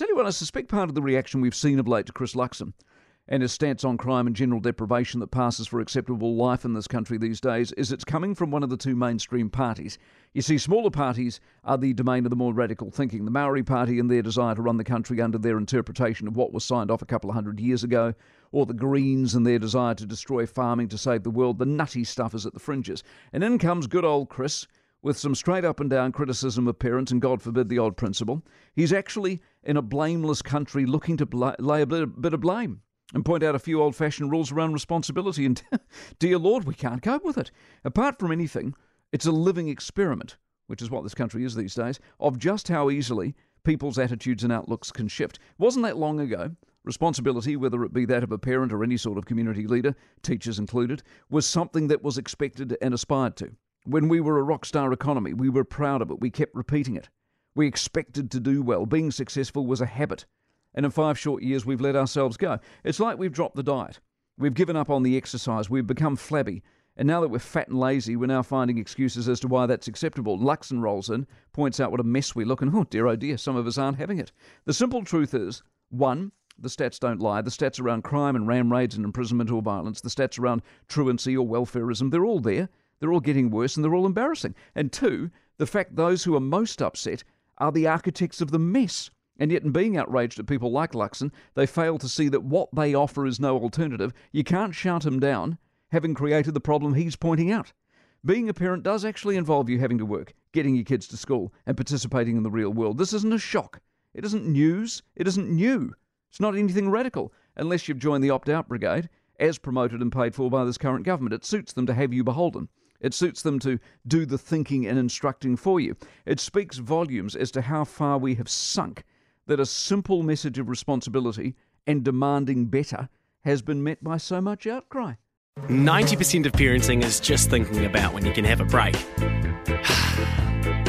tell you what, I suspect part of the reaction we've seen of late to Chris Luxon and his stance on crime and general deprivation that passes for acceptable life in this country these days is it's coming from one of the two mainstream parties. You see, smaller parties are the domain of the more radical thinking. The Maori Party and their desire to run the country under their interpretation of what was signed off a couple of hundred years ago, or the Greens and their desire to destroy farming to save the world. The nutty stuff is at the fringes. And in comes good old Chris with some straight up and down criticism of parents and, God forbid, the odd principal. He's actually in a blameless country looking to bl- lay a bit, bit of blame and point out a few old fashioned rules around responsibility. And dear Lord, we can't cope with it. Apart from anything, it's a living experiment, which is what this country is these days, of just how easily people's attitudes and outlooks can shift. Wasn't that long ago? Responsibility, whether it be that of a parent or any sort of community leader, teachers included, was something that was expected and aspired to. When we were a rock star economy, we were proud of it. We kept repeating it. We expected to do well. Being successful was a habit and in five short years we've let ourselves go. It's like we've dropped the diet. We've given up on the exercise. We've become flabby. And now that we're fat and lazy, we're now finding excuses as to why that's acceptable. Luxon rolls in, points out what a mess we look, and oh dear, oh dear, some of us aren't having it. The simple truth is one, the stats don't lie. The stats around crime and ram raids and imprisonment or violence, the stats around truancy or welfareism, they're all there. They're all getting worse and they're all embarrassing. And two, the fact those who are most upset are the architects of the mess. And yet, in being outraged at people like Luxon, they fail to see that what they offer is no alternative. You can't shout him down, having created the problem he's pointing out. Being a parent does actually involve you having to work, getting your kids to school, and participating in the real world. This isn't a shock. It isn't news. It isn't new. It's not anything radical, unless you've joined the opt out brigade, as promoted and paid for by this current government. It suits them to have you beholden. It suits them to do the thinking and instructing for you. It speaks volumes as to how far we have sunk that a simple message of responsibility and demanding better has been met by so much outcry. 90% of parenting is just thinking about when you can have a break.